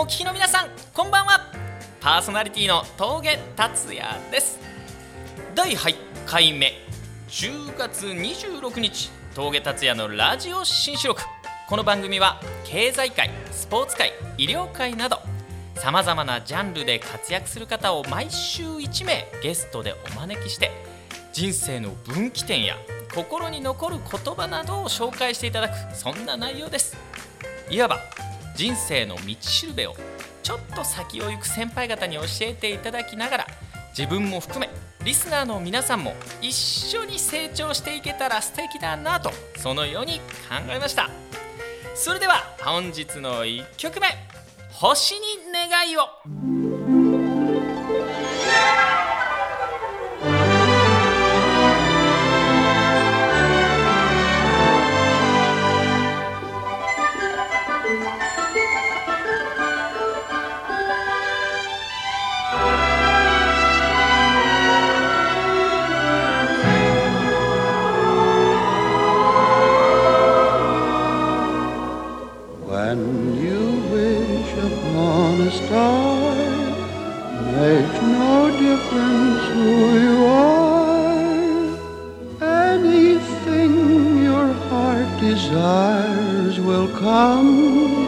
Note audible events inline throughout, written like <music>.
をお聞きの皆さんこんばんは。パーソナリティの峠達也です。第8回目10月26日峠達也のラジオ新四録。この番組は経済界スポーツ界医療界などさまざまなジャンルで活躍する方を毎週1名ゲストでお招きして人生の分岐点や心に残る言葉などを紹介していただくそんな内容です。いわば人生の道しるべをちょっと先を行く先輩方に教えていただきながら自分も含めリスナーの皆さんも一緒に成長していけたら素敵だなとそのように考えました。それでは本日の1曲目「星に願いを」When you wish upon a star, makes no difference who you are. Anything your heart desires will come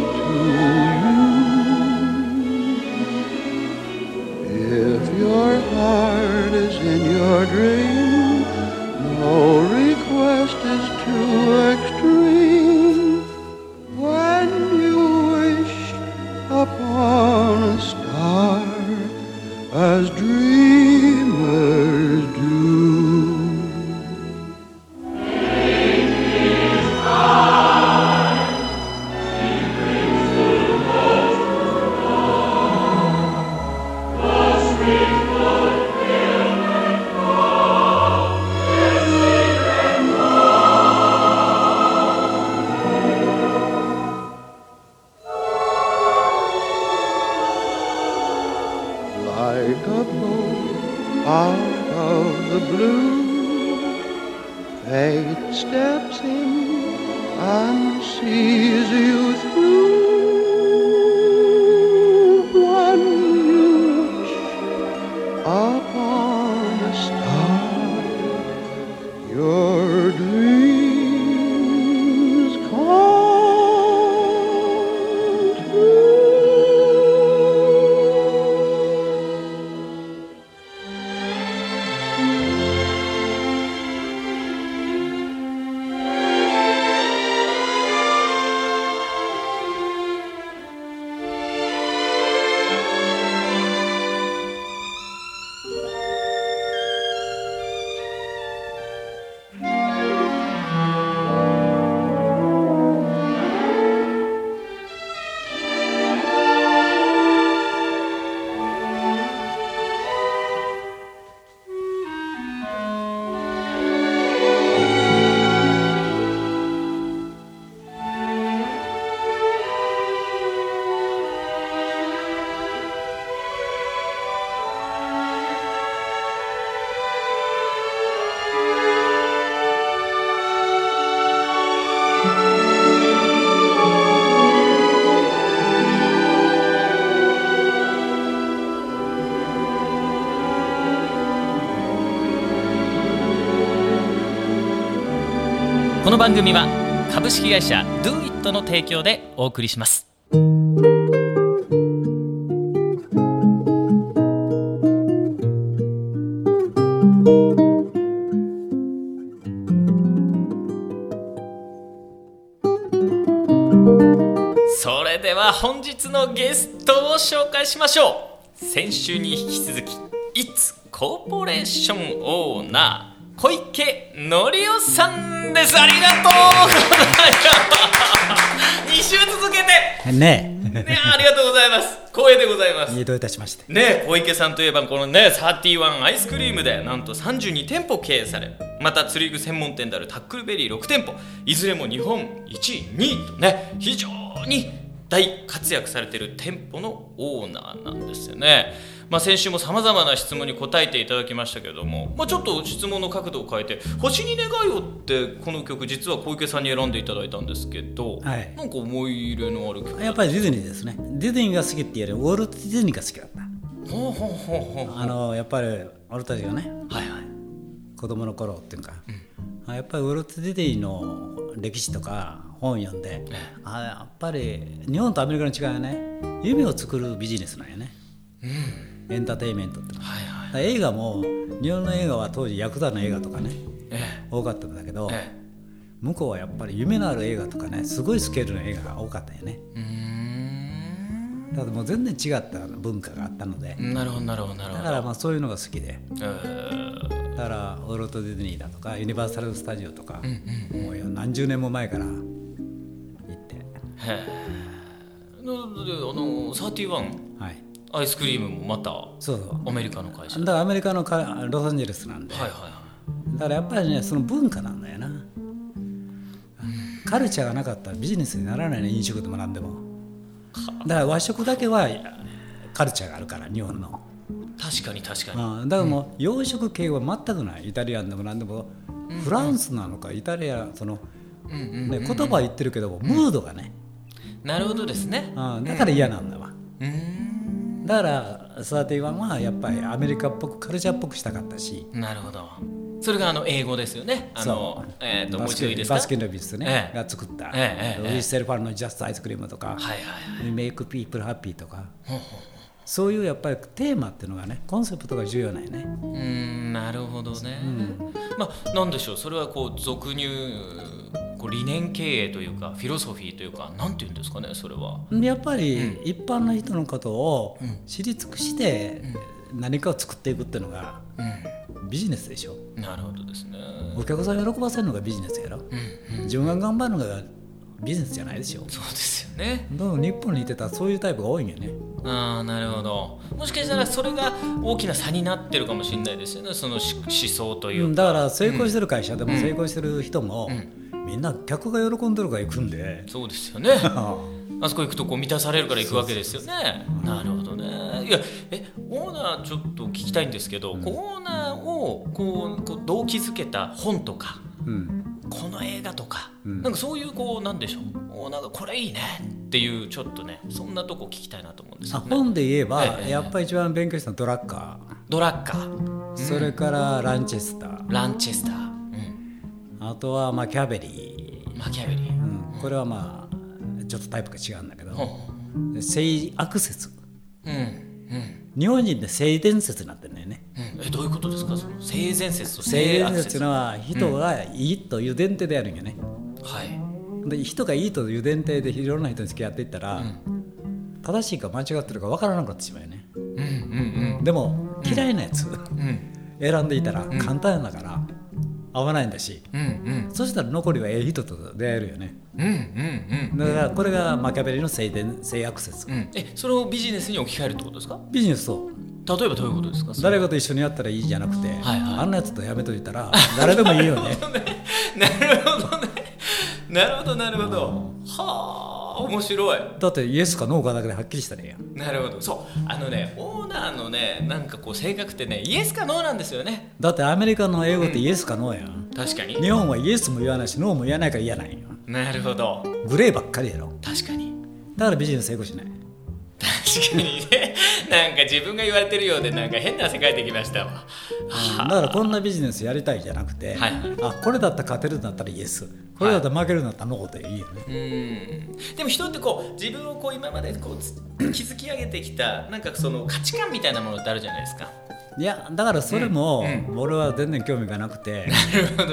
番組は株式会社 DoIt の提供でお送りします。それでは本日のゲストを紹介しましょう。先週に引き続き It's コーポレーションオーナー小池則夫さんです。ありがとう。ございます2週続けて。ねねありがとうございます。光栄でございます。え、どういたしまして。ね小池さんといえばこのね31アイスクリームでなんと32店舗経営されまた釣り具専門店であるタックルベリー6店舗いずれも日本1位2位とね非常に大活躍されている店舗のオーナーなんですよねまあ、先週もさまざまな質問に答えていただきましたけれども、まあ、ちょっと質問の角度を変えて「星に願いを」ってこの曲実は小池さんに選んでいただいたんですけど、はい。なんか思い入れのある曲。やっぱりディズニーですね。ディズニーが好きっていうよりウォルト・ディズニーが好きだった。ほうほうほうほう。あのやっぱり俺たちがねはいはい。子供の頃っていうか、あやっぱりウォルト・ディズニーの歴史とか本読んで、あやっぱり日本とアメリカの違いはね夢を作るビジネスなんやね、エンターテインメントっての。ははい。はい映画も日本の映画は当時ヤクザの映画とかねえ多かったんだけど、ええ。向こうはやっぱり夢のある映画とかねすごいスケールの映画が多かったよね。えうーん。だからもう全然違った文化があったので。なるほどなるほどなるほど。だからまあそういうのが好きで。えーだからウォルト・ディズニーだとかユニバーサル・スタジオとか、もう何十年も前から行って。へえ。なのであの31はいアイスクリームもまたそうそう。アメリカの会社。だからアメリカのかロサンゼルスなんで、はいはいはい。だからやっぱりねその文化なんだよな、カルチャーがなかったらビジネスにならないね飲食でも何でも。だから和食だけはカルチャーがあるから日本の、確かに確かに。うん、だからもう洋食系は全くない。イタリアンでも何でも。フランスなのかイタリアその、ね、言葉は言ってるけどもムードがね、なるほどですね。うん、だから嫌なんだわ。うーんだから31はやっぱりアメリカっぽくカルチャーっぽくしたかったし。なるほど。それがあの英語ですよね。あのそう。えっともうバスケ一度いいですか？バスキンロビンスね、ええ。が作った、ええええウィス sell fun, not just ice cream とか、はいはいはい。 make people happy とか。ほうほうそういうやっぱりテーマっていうのがねコンセプトが重要なんよね。うーんなるほどね、まあなんでしょう？それはこう俗入こう理念経営というかフィロソフィーというかなんていうんですかねそれは。でやっぱり一般の人のことを知り尽くして何かを作っていくっていうのがビジネスでしょ。うんなるほどですね。お客さんを喜ばせるのがビジネスやろ。自分が頑張るのがビジネスじゃないでしょ。そうですよね。でも日本にいてたらそういうタイプが多いんよねああなるほど。もしかしたらそれが大きな差になってるかもしれないですよね。そのし思想といううんか、だから成功してる会社でも成功してる人もみんな客が喜んでるから行くんで。そうですよね。<laughs> あそこ行くとこう満たされるから行くわけですよね。なるほどね。いやえオーナーちょっと聞きたいんですけど、こうオーナーをこうこう動機づけた本とかうんこの映画とか、なんかそういうこうなんでしょうオーナーがこれいいねっていうちょっとねそんなとこ聞きたいなと思うんですあよね。本で言えばええやっぱり一番勉強したのはドラッカドラッカー、ーそれからランチェスター。ランチェスター、うん、あとはまあキャベリマキャベリー、ー、うん。これはまあちょっとタイプが違うんだけど。ほうで性悪説うんうん日本人で性伝説になってるんだよね。うん、えどういうことですか？その性善説と性性悪説。伝説っていうのは人がいいという前提であるんよね、はい。で人がいいという前提でいろんな人に付き合っていったら、正しいか間違ってるか分からなくなってしまうよね。うんうん。でも嫌いなやつ、うん。うん。選んでいたら簡単だから合わないんだし、うんうん。そしたら残りはええ人と出会えるよね。うんうんうん。だからこれがマキャベリの性伝性悪説、うん、えそれをビジネスに置き換えるってことですか？ビジネスと例えばどういうことですか？誰かと一緒にやったらいいじゃなくて、はいはい。あんなやつとやめといたら <laughs> 誰でもいいよ <laughs> ね。なるほどね。なるほど。なるほど。はあ面白い。だってイエスかノーかだけではっきりしたらええやん。なるほど。そう。あのねオーナーのねなんかこう性格ってねイエスかノーなんですよね。だってアメリカの英語ってイエスかノーやん、確かに。日本はイエスも言わないしノーも言わないから嫌なんよ。なるほど。グレーばっかりやろ。確かに。だからビジネス成功しない確かにね。なんか自分が言われてるようでなんか変な汗かいてきましたわ。だからこんなビジネスやりたいじゃなくて、はい。あこれだったら勝てるんだったらイエス。これだったら負けるんだったらノーでいいよね、うん。でも人ってこう自分をこう今までこうつ <clears throat> 築き上げてきたなんかその価値観みたいなものってあるじゃないですかいやだからそれもう俺は全然興味がなくて、<laughs> ね。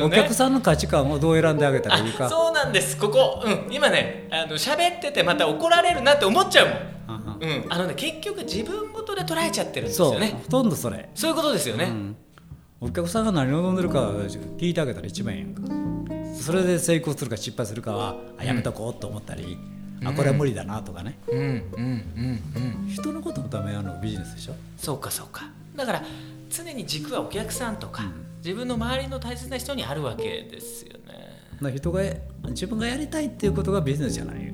お客さんの価値観をどう選んであげたらいいか。あそうなんです。ここ、うん、今ねあの喋っててまた怒られるなって思っちゃうもん。あうん、あのね結局自分ごとで捉えちゃってるんですよね。ほとんどそれ、そういうことですよね、うん。お客さんが何を飲んでるか聞いてあげたら一番いいやんか。それで成功するか失敗するかはあやめとこうと思ったり、あこれは無理だなとかね。うん、うん。うん。うん。人のことのためのがビジネスでしょ。そうかそうかだから常に軸はお客さんとか、自分の周りの大切な人にあるわけですよね。人が自分がやりたいっていうことがビジネスじゃない。よ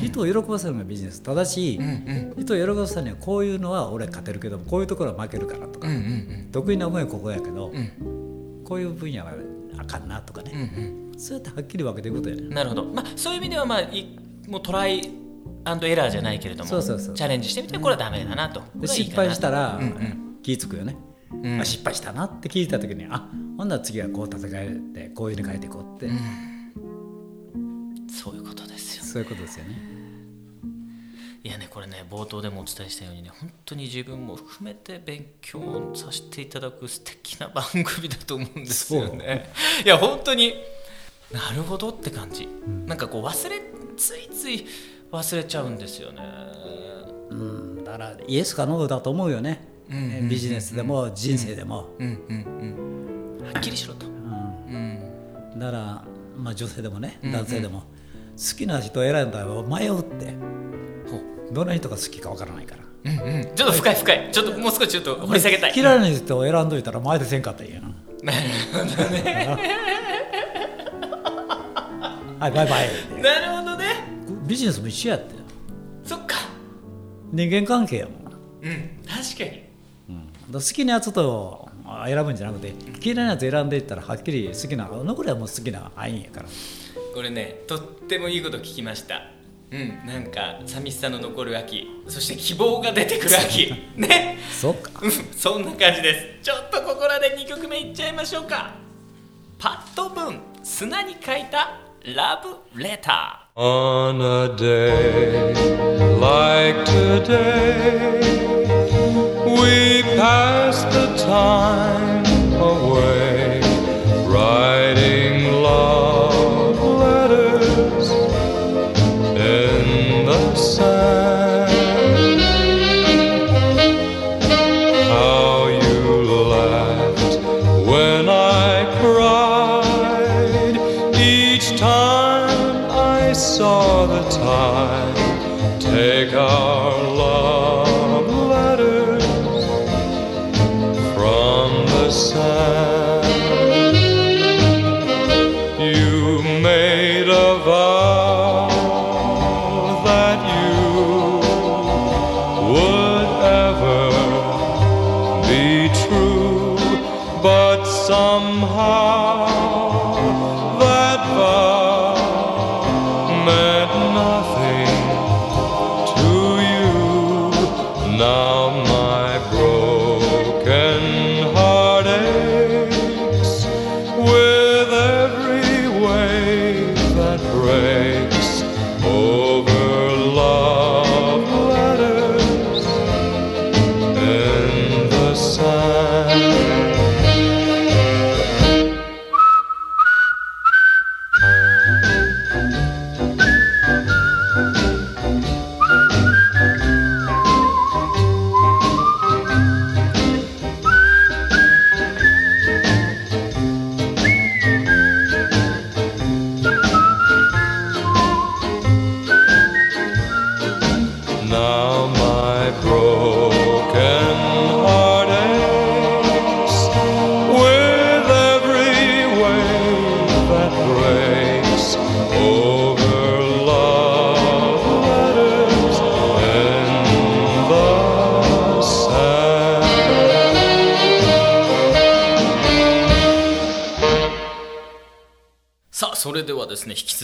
人を喜ばせるのがビジネス。ただし、うん人を喜ばせるにはこういうのは俺勝てるけどこういうところは負けるからとか、うんうん得意な分野はここやけど、ん。こういう分野はあかんなとかね、うんそうやってはっきり分けていくことやね。うんなるほど、まあ、そういう意味では、まあ、いもうトライアンドエラーじゃないけれどもそうそうそう。チャレンジしてみてこれはダメだなと、失敗したら、うんうん気ぃ付くよね、ん。あ失敗したなって聞いた時にあほんなら次はこう戦えてこういうふうに変えていこうって、そういうことですよ。そういうことですよね。いやねこれね冒頭でもお伝えしたようにね本当に自分も含めて勉強させていただく素敵な番組だと思うんですよね。いや本当になるほどって感じ、なんかこう忘れついつい忘れちゃうんですよね。うん。だからイエスかノーだと思うよね、うんビジネスでも人生でも、うんうんうんはっきりしろと。うん。だから、まあ、女性でもね男性でも、好きな人を選んだら迷うって。どんな人が好きかわからないから。うんうん。ちょっと深い深い。ちょっともう少しちょっと掘り下げたい。嫌いな人を選んどいたら前でせんかったらいいや。ななるほどねはいバイバイ。なるほどね。ビジネスも一緒やって。そっか。人間関係やもん、うん。確かに好きなやつとあ選ぶんじゃなくて嫌いなやつ選んでいったらはっきり好きな残りはもう好きな範囲やから。これねとってもいいこと聞きました。うんなんか寂しさの残る秋。そして希望が出てくる秋。<laughs> ね。そうか。うんそんな感じです。ちょっとここらで2曲目いっちゃいましょうか。パッド・ブン砂に書いたラブレタ On a day like today, we pass the time away, writing love letters in the sand. How you laughed when I cried each time I saw the tide take our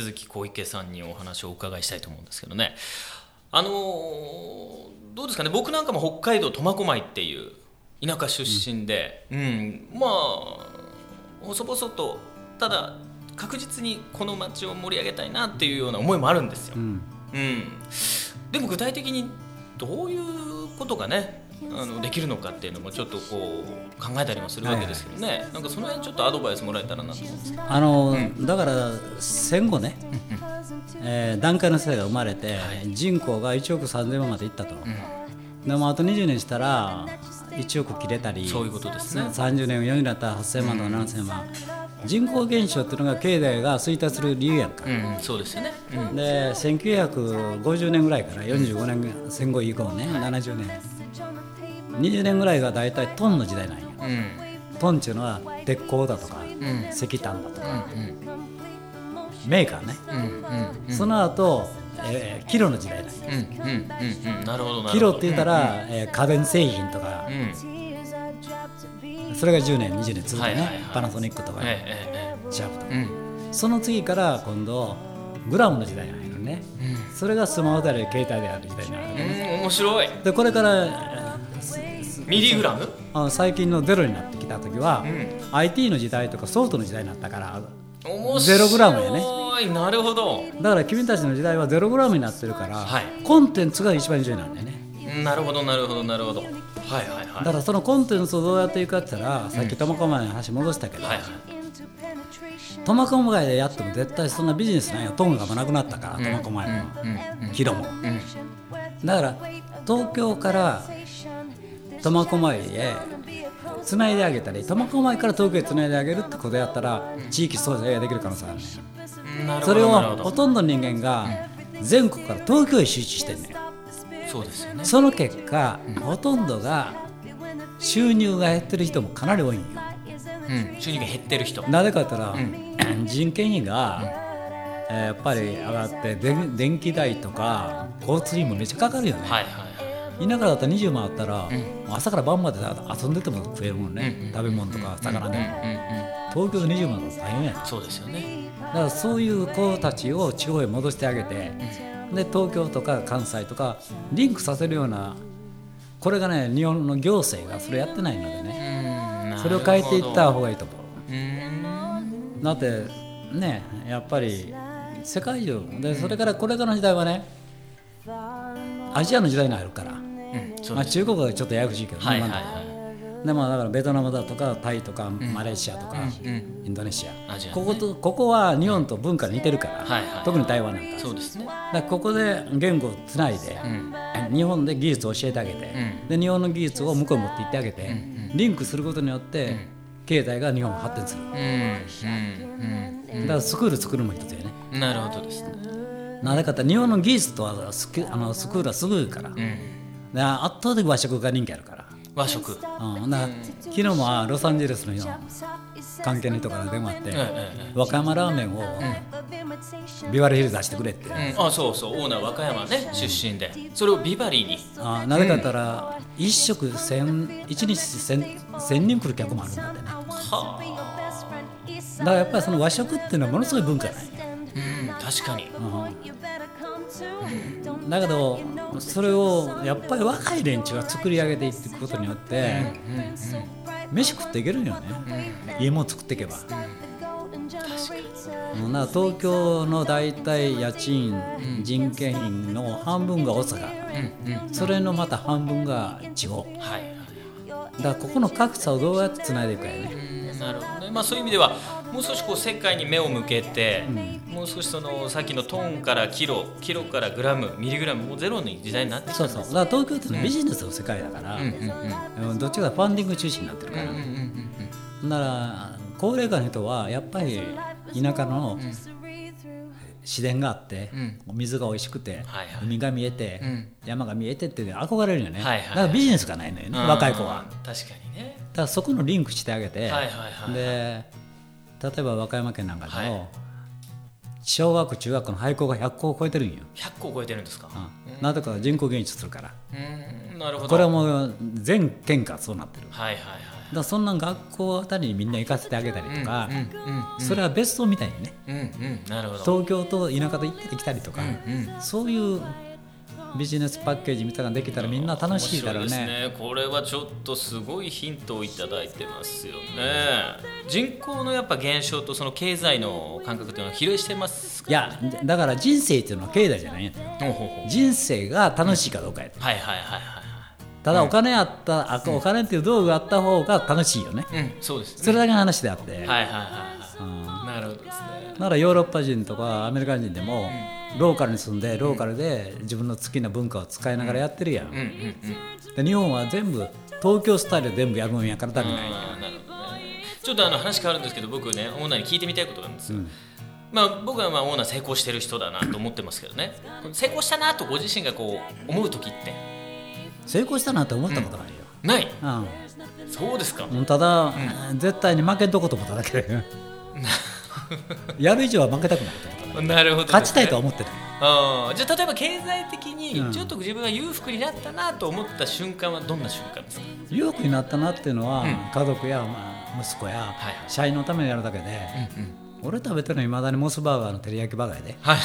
続き小池さんにお話をお伺いしたいと思うんですけどね。あのーどうですかね。僕なんかも北海道苫小牧っていう田舎出身で、うん。まあ細々とただ確実にこの町を盛り上げたいなっていうような思いもあるんですよ、うん。うん、でも具体的にどういうことがねあのできるのかっていうのもちょっとこう考えたりもするわけですけどね、なんかその辺ちょっとアドバイスもらえたらなと思うんですけどあの、だから戦後ね、えー段階の世代が生まれて、人口が1億3000万までいったと、でもあと20年したら1億切れたりそういうことですね。30年4になったら8000万とか7000万、人口減少っていうのが経済が衰退する理由やんか、うん、そうですよね。うん、で1950年ぐらいから45年戦後以降ね70年20年ぐらいが大体トンの時代なんようん、トンっていうのは鉄鋼だとか、石炭だとか、メーカーね、うん、うん、その後、えーキロの時代だうんうんうんうん。なるほどなるほど。キロって言ったら、えー家電製品とか。うん、うんそれが10年20年続いてね、はいはいはい。パナソニックとか、えええシャープとか、その次から今度グラムの時代に入るね、それがスマホであり携帯である時代になるうんね、うん面白い。でこれからえミリグラム？ーあ最近のゼロになってきた時は、うん。IT の時代とかソフトの時代になったからゼログラムやね。なるほど。だから君たちの時代はゼログラムになってるから、はい。コンテンツが一番重要なんだよね。なるほどなるほどなるほど。はいはいはい。だからそのコンテンツをどうやっていくかって言ったら、さっき苫小牧の話戻したけど、はいはい。苫小牧でやっても絶対そんなビジネスないよ。トンガもなくなったから苫小牧も、キロも、だから東京から苫小牧へつないであげたり苫小牧から東京へつないであげるってことやったら地域創生ができる可能性があるね。うんそれをほとんどの人間が全国から東京へ集中してんねん。そうですよね。その結果ほとんどが収入が減ってる人もかなり多いんよ。うん。収入が減ってる人。なぜかって言ったら、人件費が、えーやっぱり上がって電電気代とか交通費もめっちゃかかるよね、はいはいはい田舎だったら20万あったら、朝から晩まで遊んでても食えるもんね、食べ物とか魚でも、東京で20万だったら大変やだそうですよね。からそういう子たちを地方へ戻してあげて、で東京とか関西とかリンクさせるようなこれがね日本の行政がそれやってないのでね、それを変えていった方がいいと思う。うんだってねやっぱり世界中。でそれからこれからの時代はねアジアの時代に入るから、まあ、中国はちょっとややこしいけどね、はいはいはでもだからベトナムだとかタイとかマレーシアとか、うんインドネシア。ね。こことここは日本と文化似てるから、はいはい。特に台湾なんかいそうですね。だここで言語をつないで、日本で技術を教えてあげて、で日本の技術を向こうに持って行ってあげて、リンクすることによって、経済が日本を発展する、うんうんだからスクール作るのも一つやね。うんなるほどですね。なぜかって日本の技術とはスクあのスクールはすごいから、で圧倒的和食が人気あるから、和食。うん、だ昨日もあロサンゼルスの人関係の人から電話あって、ええ和歌山ラーメンをビバリーヒルズ出してくれって、うん。あそうそう。オーナー和歌山ね出身で。それをビバリーに。あなぜかったら、一食千一日千千人来る客もあるんだってね。だからやっぱりその和食っていうのはものすごい文化ない、うん確かに。うん、だけどそれをやっぱり若い連中が作り上げていくことによって、飯食っていけるんよね、家も作っていけば、うん、だから東京の大体家賃、人件費の半分が大阪、それのまた半分が地方。はいだからここの格差をどうやってつないでいくかやね、うんなるほどね。まあそういう意味ではもう少しこう世界に目を向けて、もう少しそのさっきのトンからキロキロからグラムミリグラムもうゼロの時代になってきたそうそう。だから東京ってビジネスの世界だから、うんどっちかがファンディング中心になってるから、だから高齢化の人はやっぱり田舎の自然があって、水が美味しくて、はいはい。海が見えて、山が見えてって憧れるよね、はいはいだからビジネスがないのよね、若い子は。うん確かにね。だからそこのリンクしてあげて、はいはいはいで例えば和歌山県なんかでも、はい。小学中学の廃校が100校を超えてるんよ、100個超えてるんですか？うん。なぜか人口減少するから。うん。なるほど。これはもう全県がそうなってる。はいはいはい。らそんな学校あたりにみんな行かせてあげたりとか、うんうんそれは別荘みたいにね。うんうん。なるほど。東京と田舎と行ったり来たりとか、そういうビジネスパッケージみたいなのできたらみんな楽しいだろうねですね。これはちょっとすごいヒントをいただいてますよね。人口のやっぱ減少とその経済の感覚っていうのは比例してますいやだから人生っていうのは経済じゃないんや。ほうほうほう。人生が楽しいかどうかやはいはいはいはいただお金あった、あお金っていう道具があった方が楽しいよね、はいうん。そうですね。それだけの話であって、はいはいはいはいなるほどですね。だからヨーロッパ人とかアメリカ人でも、ローカルに住んでローカルで自分の好きな文化を使いながらやってるやん、うんうんうんで日本は全部東京スタイルで全部やるもんやからダメなんやちょっとあの話変わるんですけど僕ねオーナーに聞いてみたいことがあるんですよ、まあ、僕はまあオーナー成功してる人だなと思ってますけどね。成功したなとご自身がこう思う時って？成功したなって思ったことないよ、ない？うん。そうですか。うんただ、絶対に負けんとこと思っただけで。<laughs> やる以上は負けたくない。と思 <laughs> なるほどね。勝ちたいとは思ってない。じゃあ例えば経済的にうん。ちょっと自分が裕福になったなと思った瞬間はどんな瞬間ですか、裕福になったなっていうのは、うん。家族やまあ息子やはい社員のためにやるだけで、うんうん。俺食べてるのいまだにモスバーガーの照り焼きバーガで。はい。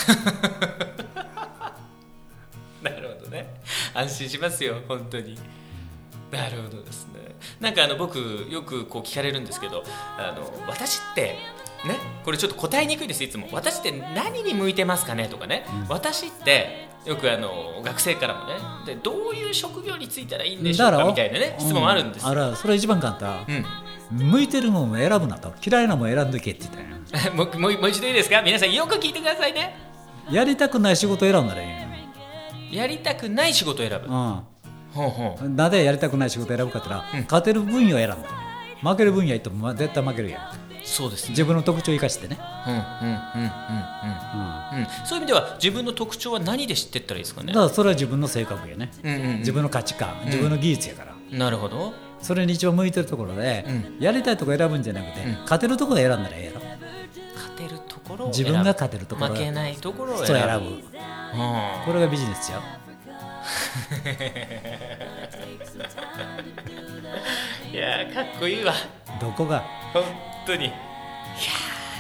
<laughs> なるほどね。安心しますよ本当に。なるほどですね。なんかあの僕よくこう聞かれるんですけどあの私ってねこれちょっと答えにくいですいつも。私って何に向いてますかねとかね、私ってよくあの学生からもねでどういう職業に就いたらいいんでしょうかみたいなね質問あるんですよ、うあるあるそれ一番簡単。うん。向いてるもんを選ぶなと。嫌いなもん選んでけって言ったん。や <laughs> もうもう一度いいですか？皆さんよく聞いてくださいね。やりたくない仕事選んだらいいのやりたくない仕事を選ぶ、ほうほう。なぜやりたくない仕事選ぶかって言ったら、勝てる分野を選んだ負ける分野行ってもまあ絶対負けるやんそうですね。自分の特徴を生かしてね、うんうんうんうんうん。うん、うん、そういう意味では自分の特徴は何で知ってったらいいですかね？だからそれは自分の性格やね、うんうんうん。自分の価値観自分の技術やから、なるほど。それに一番向いてるところで、やりたいとこ選ぶんじゃなくて、勝てるところ選んだらええやろ。勝てるところを自分が勝てるところ負けないところを選ぶ。選ぶ。うん。これがビジネスちゃう？<laughs> いやーかっこいいわ。どこが？本当にいや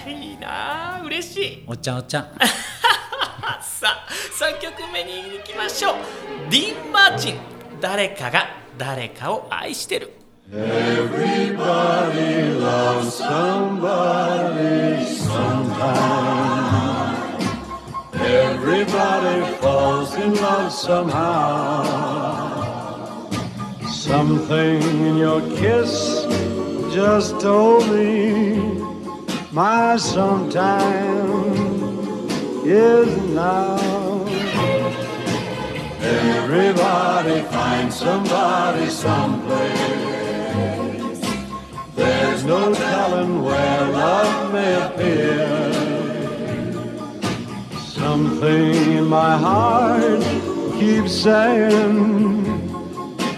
ーいいなー嬉しいおっちゃんおっちゃんさあ3曲目に行きましょうディーン・マーチン誰かが誰かを愛してる Everybody loves somebody sometime. Everybody falls in love somehow. Something in your kiss just told me my sometime is now. Everybody finds somebody someplace. There's no telling where love may appear. Something in my heart keeps saying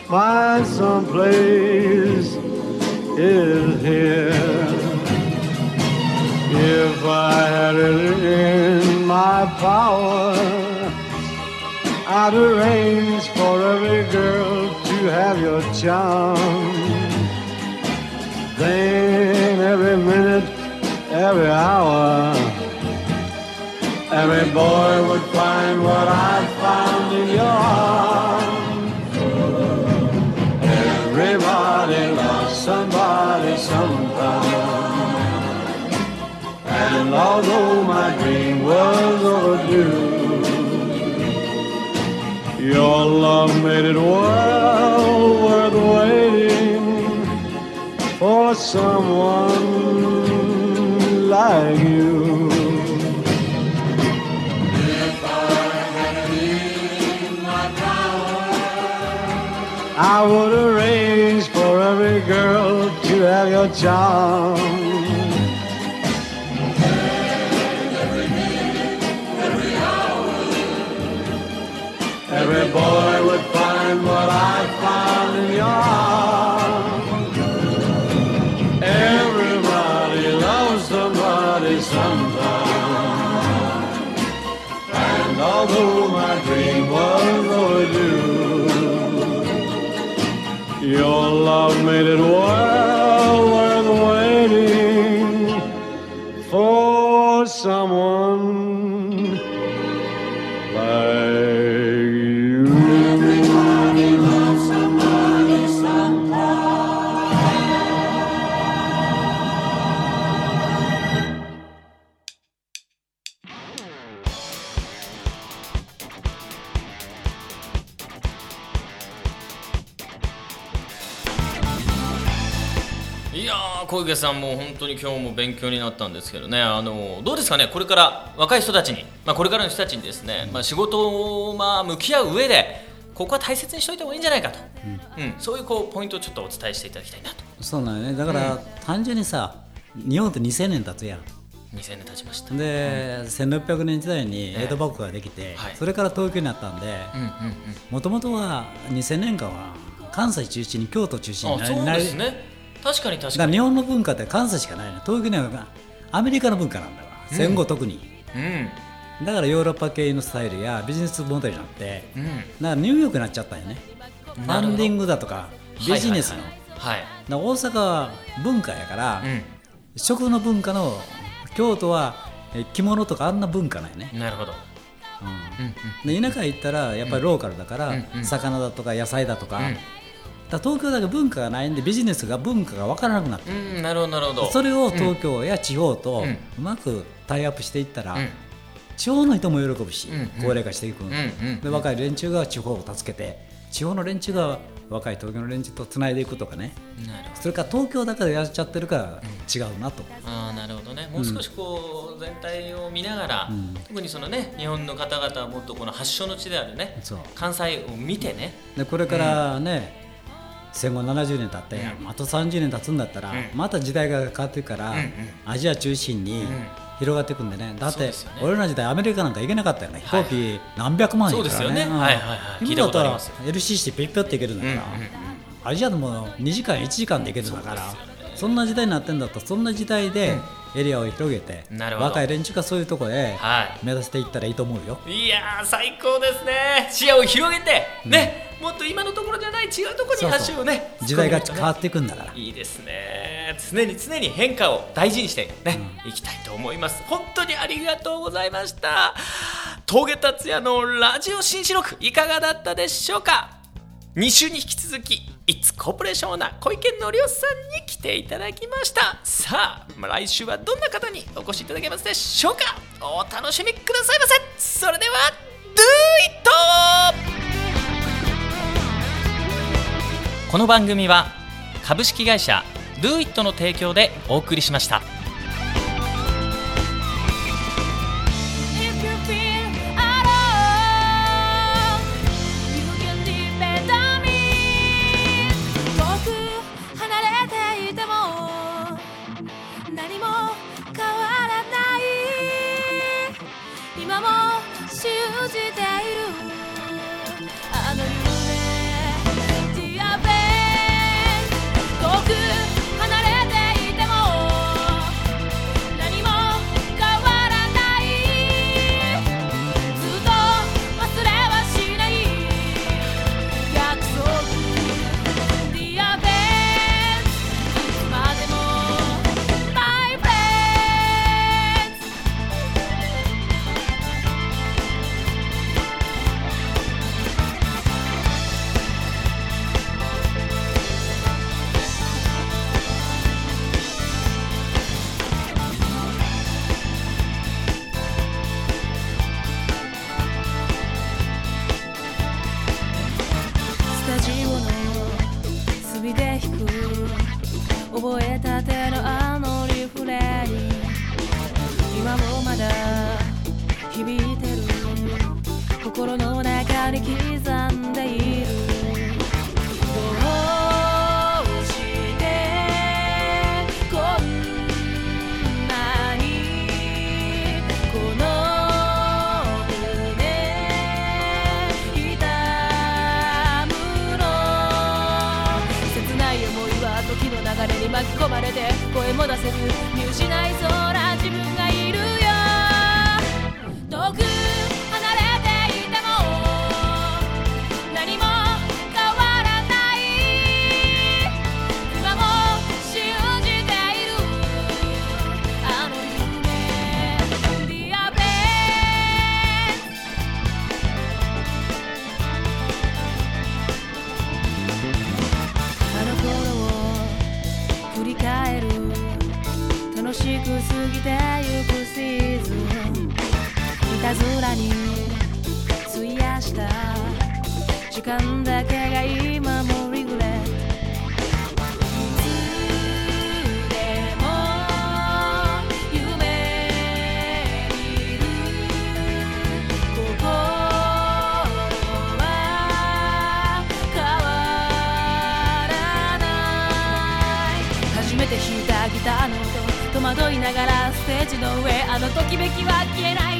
my someplace is here. If I had it in my power, I'd arrange for every girl to have your charm. Then every minute, every hour, every boy would find what I found in your arms. And although my dream was overdue, your love made it well worth waiting for someone like you. If I had in my power, I would arrange for every girl have your charm. Every hour. Every boy would find what I found in your arms. Everybody loves somebody sometime. And although my dream was overdue, your love made it well worth waiting for someone いやー小池さんもう本当に今日も勉強になったんですけどね。あのどうですかね？これから若い人たちに、まあ、これからの人たちにですね、まあ、仕事をまあ向き合う上でここは大切にしておいた方がいいんじゃないかと、うん。そういうこうポイントをちょっとお伝えしていただきたいなと。そうなんよね。だから、単純にさ日本って2000年経つやん。2000年経ちました。で、1600年時代に江戸幕府ができて、はい。それから東京になったんでうんうんうん。もともとは2000年間は関西中心に京都中心になりですね確かに確だかに日本の文化って関西しかないの東京にはアメリカの文化なんだわ、戦後特に、うん。だからヨーロッパ系のスタイルやビジネスモデルになって。うん。だからニューヨークになっちゃったんよね。ファンディングだとかビジネスの、大阪は文化やから、はい食の文化の京都はえ着物とかあんな文化なんよねうん。なるほどで田舎行ったらやっぱりローカルだから、うんうん。魚だとか野菜だとか,、うんだ東京だけ文化がないんでビジネスが文化が分からなくなってうんなるほどなるほど。それを東京や地方とうん。うまくタイアップしていったら、うん。地方の人も喜ぶし、うんうん。高齢化していく、んうんで若い連中が地方を助けて地方の連中が若い東京の連中とつないでいくとかね。なるほど。それから東京だからやっちゃってるから違うなと、ああなるほどね。もう少しこう全体を見ながら、特にそのね日本の方々はもっとこの発祥の地であるね関西を見てね。でこれからね、戦後70年経って、あと30年経つんだったら、うん。また時代が変わっていくから、アジア中心に広がっていくんでね。だって、俺らの時代アメリカなんか行けなかったよね、はい飛行機何百万円からね。今だったら LCC ピッピョって行けるんだから、アジアでも2時間1時間で行けるんだからそ,、んな時代になってんだったらそんな時代でエリアを広げて、若い連中がそういうとこへはい。目指していったらいいと思うよ、いやー最高ですね。視野を広げて、ねもっと今のところじゃない違うところに足をね時代が変わっていくんだから。いいですね。常に常に変化を大事にしてね、いきたいと思います。本当にありがとうございました。峠達也のラジオ新四録いかがだったでしょうか？2週に引き続き「イッツコーポレーションオーナー小池則夫さんに来ていただきました。さあまあ来週はどんな方にお越しいただけますでしょうか？お楽しみくださいませ。それでは Do it! この番組は株式会社 Do It の提供でお送りしました。指で弾く。覚えたてのあ声も出せずたずらに費やした時間だけが今もリグレットいつでも夢見る心は変わらない初めて弾いたギターの音戸惑いながらステージの上あのときめきは消えない